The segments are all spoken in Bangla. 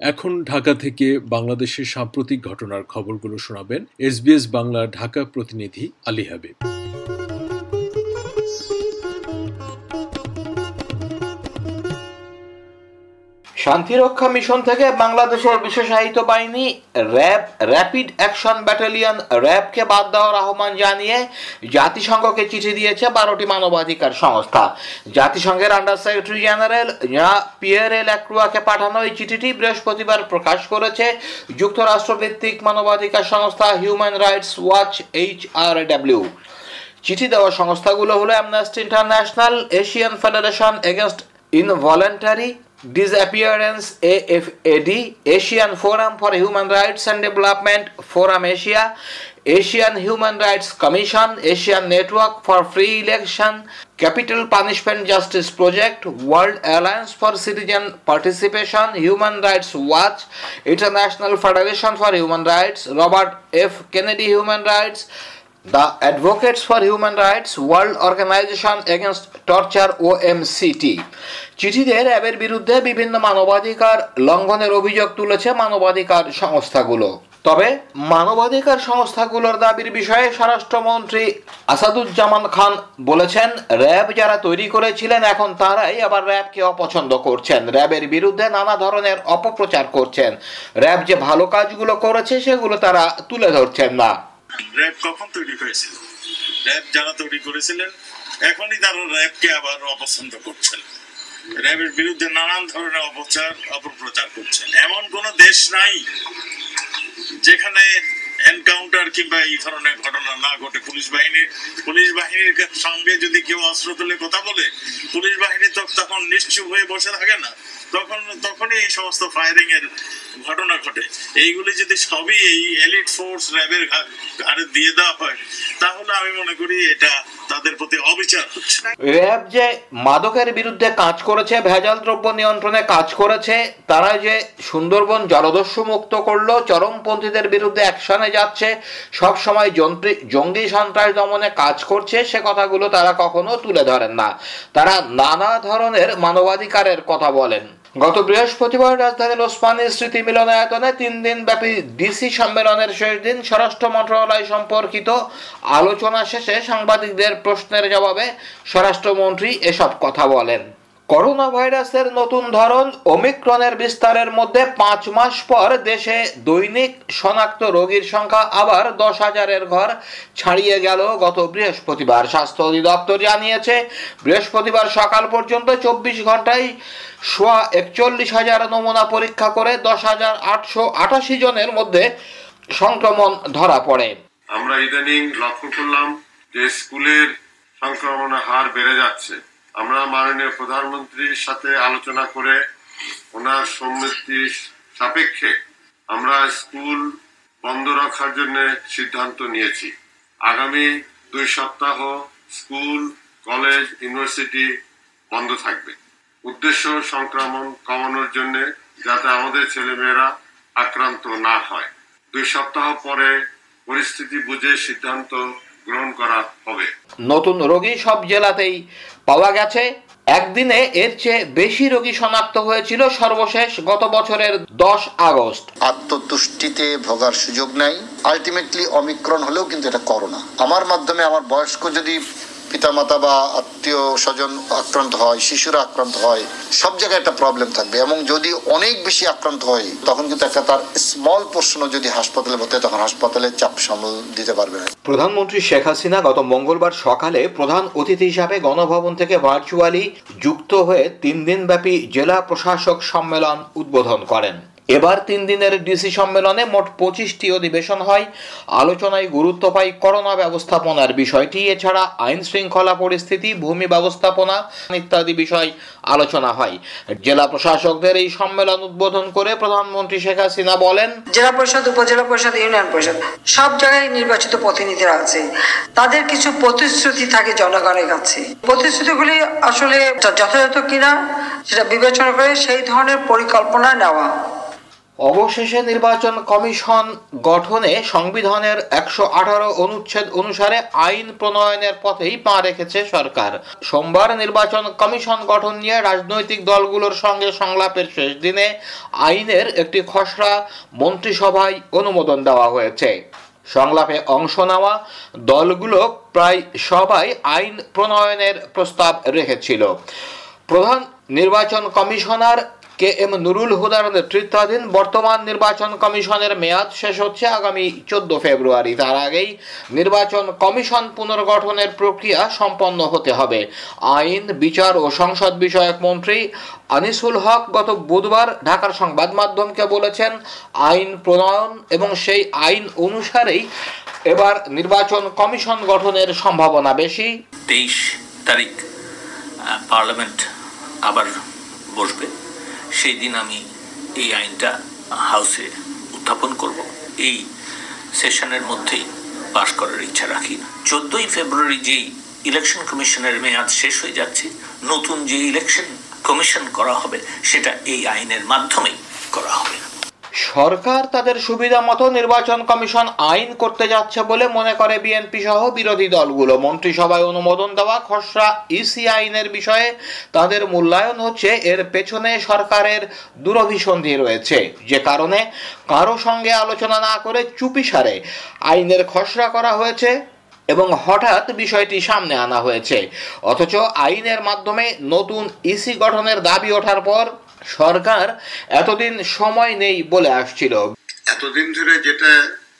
এখন ঢাকা থেকে বাংলাদেশের সাম্প্রতিক ঘটনার খবরগুলো শোনাবেন এসবিএস বাংলার ঢাকা প্রতিনিধি আলী হাবিব। শান্তিরক্ষা মিশন থেকে বাংলাদেশের বিশেষায়িত বাহিনী র্যাব, র্যাপিড অ্যাকশন ব্যাটালিয়ন র্যাবকে বাদ দেওয়ার আহ্বান জানিয়ে জাতিসংঘকে চিঠি দিয়েছে বারোটি মানবাধিকার সংস্থা। জাতিসংঘের আন্ডার সেক্রেটারি জেনারেল পিয়ারে ল্যাক্রুয়াকে পাঠানো এই চিঠিটি বৃহস্পতিবার প্রকাশ করেছে। যুক্তরাষ্ট্রভিত্তিক মানবাধিকার সংস্থা Human Rights Watch, H R W. চিঠি দেওয়া সংস্থাগুলো হলো Amnesty International, Asian Federation Against involuntary Disappearance AFAD, Asian Forum for Human Rights and Development, Forum Asia, Asian Human Rights Commission, Asian Network for Free Election, Capital Punishment Justice Project, World Alliance for Citizen Participation, Human Rights Watch, International Federation for Human Rights, Robert F. Kennedy Human Rights, the Advocates for Human Rights, World Organization Against Torture OMCT. চিঠিতে র্যাবের বিরুদ্ধে বিভিন্ন মানবাধিকার লঙ্ঘনের অভিযোগ তুলেছে মানবাধিকার সংস্থাগুলো। তবে মানবাধিকার সংস্থাগুলোর দাবির বিষয়ে স্বরাষ্ট্রমন্ত্রী আসাদুজ্জামান খান বলেছেন র্যাব যারা তৈরি করেছিলেন এখন তারাই আবার র্যাবকে অপছন্দ করছেন। র্যাবের বিরুদ্ধে নানা ধরনের অপপ্রচার করছেন। র্যাব যে ভালো কাজগুলো করেছে সেগুলো তারা তুলে ধরছেন না। র্যাব কখন তৈরি হয়েছিল র্যাব যারা তৈরি করেছিলেন, এখনই তারা র্যাবকে আবার অপছন্দ করছেন। র্যাবের বিরুদ্ধে নানান ধরনের অপচার, অপপ্রচার করছেন। এমন কোন দেশ নাই যেখানে এনকাউন্টার কিংবা এই ধরনের ঘটনা না ঘটে, পুলিশ বাহিনীর পুলিশ বাহিনীর সঙ্গে যদি কেউ অস্ত্র তুলে কথা বলে, পুলিশ বাহিনী তো তখন নিশ্চুপ হয়ে বসে থাকে না। তখন, তখনই এই সমস্ত ফায়ারিং এর ঘটনা ঘটে। এইগুলি যদি সবই এই এলিট ফোর্স র্যাবের ঘাড়ে দিয়ে দেওয়া হয় তাহলে আমি মনে করি এটা তাদের প্রতি অবিচার হচ্ছে। র্যাব যে মাদকের বিরুদ্ধে কাজ করেছে, ভেজাল দ্রব্য নিয়ন্ত্রণে কাজ করেছে, তারা যে সুন্দরবন জলদস্যু মুক্ত করল, চরমপন্থীদের বিরুদ্ধে অ্যাকশনে যাচ্ছে, সব সময় জঙ্গি সন্ত্রাস দমনে কাজ করছে, সে কথাগুলো তারা কখনো তুলে ধরেন না। তারা নানা ধরনের মানবাধিকারের কথা বলেন। গত বৃহস্পতিবার রাজধানীর ওসমানী স্মৃতি মিলনায়তনে তিন দিন ব্যাপী ডিসি সম্মেলনের শেষ দিন স্বরাষ্ট্র মন্ত্রণালয় সম্পর্কিত আলোচনা শেষে সাংবাদিকদের প্রশ্নের জবাবে স্বরাষ্ট্রমন্ত্রী এসব কথা বলেন। করোনা ভাইরাসের নতুন ধরন ওমিক্রনের বিস্তারের মধ্যে পাঁচ মাস পর দেশে দৈনিক শনাক্ত রোগীর সংখ্যা আবার দশ হাজারের ঘর ছাড়িয়ে গেল গত বৃহস্পতিবার। স্বাস্থ্য অধিদপ্তর জানিয়েছে, বৃহস্পতিবার সকাল পর্যন্ত চব্বিশ ঘন্টায় সোয়া একচল্লিশ হাজার নমুনা পরীক্ষা করে দশ হাজার আটশো আটাশি জনের মধ্যে সংক্রমণ ধরা পড়ে। আমরা ইদানিং লক্ষ্য করলাম যে স্কুলের সংক্রমণের হার বেড়ে যাচ্ছে। আমরা মাননীয় প্রধানমন্ত্রীর সাথে আলোচনা করে ওনার সম্মতি সাপেক্ষে আমরা স্কুল বন্ধ রাখার জন্য সিদ্ধান্ত নিয়েছি। আগামী দুই সপ্তাহ স্কুল, কলেজ, ইউনিভার্সিটি বন্ধ থাকবে। উদ্দেশ্য সংক্রমণ কমানোর জন্য যাতে আমাদের ছেলেমেয়েরা আক্রান্ত না হয়। দুই সপ্তাহ পরে পরিস্থিতি বুঝে সিদ্ধান্ত গ্রহণ করা হবে। নতুন রোগী সব জেলাতেই পাওয়া গেছে। একদিনে এর চেয়ে বেশি রোগী শনাক্ত হয়েছিল সর্বশেষ গত বছরের দশ আগস্ট। আত্মতুষ্টিতে ভোগার সুযোগ নাই। আলটিমেটলি অমিক্রণ হলেও কিন্তু এটা করোনা। আমার মাধ্যমে আমার বয়স্ক যদি পিতামাতা বা আত্মীয় স্বজন আক্রান্ত হয়, শিশুরা আক্রান্ত হয়, সব জায়গায় একটা প্রবলেম থাকবে। এবং যদি অনেক বেশি আক্রান্ত হয়, তখন কিন্তু একটা তার স্মল পোর্শনও যদি হাসপাতালে ভর্তি তখন হাসপাতালে চাপ সামল দিতে পারবে না। প্রধানমন্ত্রী শেখ হাসিনা গত মঙ্গলবার সকালে প্রধান অতিথি হিসাবে গণভবন থেকে ভার্চুয়ালি যুক্ত হয়ে তিন দিন ব্যাপী জেলা প্রশাসক সম্মেলন উদ্বোধন করেন। এবার তিন দিনের ডিসি সম্মেলনে মোট পঁচিশটি অধিবেশন হয়। আলোচনায় গুরুত্ব পায় করোনা ব্যবস্থাপনার বিষয়টি। এছাড়া আইন শৃঙ্খলা পরিস্থিতি, ভূমি ব্যবস্থাপনা ইত্যাদি বিষয় আলোচনা হয়। জেলা প্রশাসকদের এই সম্মেলন উদ্বোধন করে প্রধানমন্ত্রী শেখ হাসিনা বলেন, জেলা পরিষদ, উপজেলা পরিষদ, ইউনিয়ন পরিষদ, সব জায়গায় নির্বাচিত প্রতিনিধিরা আছে। তাদের কিছু প্রতিশ্রুতি থাকে জনগণের কাছে। প্রতিশ্রুতিগুলি আসলে যথাযথ কিনা সেটা বিবেচনা করে সেই ধরনের পরিকল্পনা নেওয়া। অবশেষে নির্বাচন কমিশন গঠনে সংবিধানের একশো আঠারো অনুচ্ছেদ অনুসারে আইন প্রণয়নের পথেই পা রেখেছে সরকার। সোমবার নির্বাচন কমিশন গঠন নিয়ে রাজনৈতিক দলগুলোর সঙ্গে সংলাপের শেষ দিনে আইনের একটি খসড়া মন্ত্রিসভায় অনুমোদন দেওয়া হয়েছে। সংলাপে অংশ নেওয়া দলগুলো প্রায় সবাই আইন প্রণয়নের প্রস্তাব রেখেছিল। প্রধান নির্বাচন কমিশনার কে এম নুরুল হুদার নেতৃত্বাধীন বর্তমান নির্বাচন কমিশনের মেয়াদ শেষ হচ্ছে আগামী চোদ্দ ফেব্রুয়ারি। তার আগেই নির্বাচন কমিশন পুনর্গঠনের প্রক্রিয়া সম্পন্ন হতে হবে। আইন, বিচার ও সংসদ বিষয়ক মন্ত্রী আনিসুল হক গত বুধবার ঢাকার সংবাদ মাধ্যমকে বলেছেন, আইন প্রণয়ন এবং সেই আইন অনুসারেই এবার নির্বাচন কমিশন গঠনের সম্ভাবনা বেশি। তেইশ তারিখ পার্লামেন্ট আবার বসবে। সেই দিন আমি এই আইনটা হাউসে উত্থাপন করব। এই সেশনের মধ্যেই পাশ করার ইচ্ছা রাখি। চোদ্দই ফেব্রুয়ারি যেই ইলেকশন কমিশনের মেয়াদ শেষ হয়ে যাচ্ছে, নতুন যে ইলেকশন কমিশন করা হবে, সেটা এই আইনের মাধ্যমেই করা হবে। সরকার তাদের সুবিধা মতো নির্বাচন কমিশন আইন করতে যাচ্ছে বলে মনে করে বিএনপি সহ বিরোধী দলগুলো। মন্ত্রিসভায় অনুমোদন দেওয়া খসড়া ইসি আইনের বিষয়ে তাদের মূল্যায়ন হচ্ছে, এর পেছনে সরকারের দুরভিসন্ধি রয়েছে। যে কারণে কারও সঙ্গে আলোচনা না করে চুপিসারে আইনের খসড়া করা হয়েছে এবং হঠাৎ বিষয়টি সামনে আনা হয়েছে। অথচ আইনের মাধ্যমে নতুন ইসি গঠনের দাবি ওঠার পর সরকার এতদিন সময় নেই বলে আসছিল। এতদিন ধরে যেটা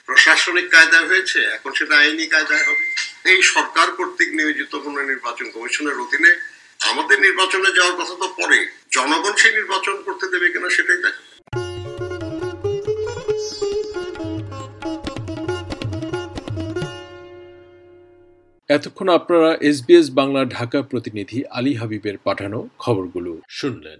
প্রশাসনিক কায়দায় হয়েছে এখন সেটা আইনি কায়দায় হবে। এই সরকার কর্তৃক নিয়োজিত কোন নির্বাচন কমিশনের অধীনে আমাদের নির্বাচনে যাওয়ার কথা তো পরে। জনগণ সেই নির্বাচন করতে দেবে কিনা সেটাই দেখা এতক্ষণ আপনারা এসবিএস বাংলা ঢাকা প্রতিনিধি আলী হাবিবের পাঠানো খবরগুলো শুনলেন।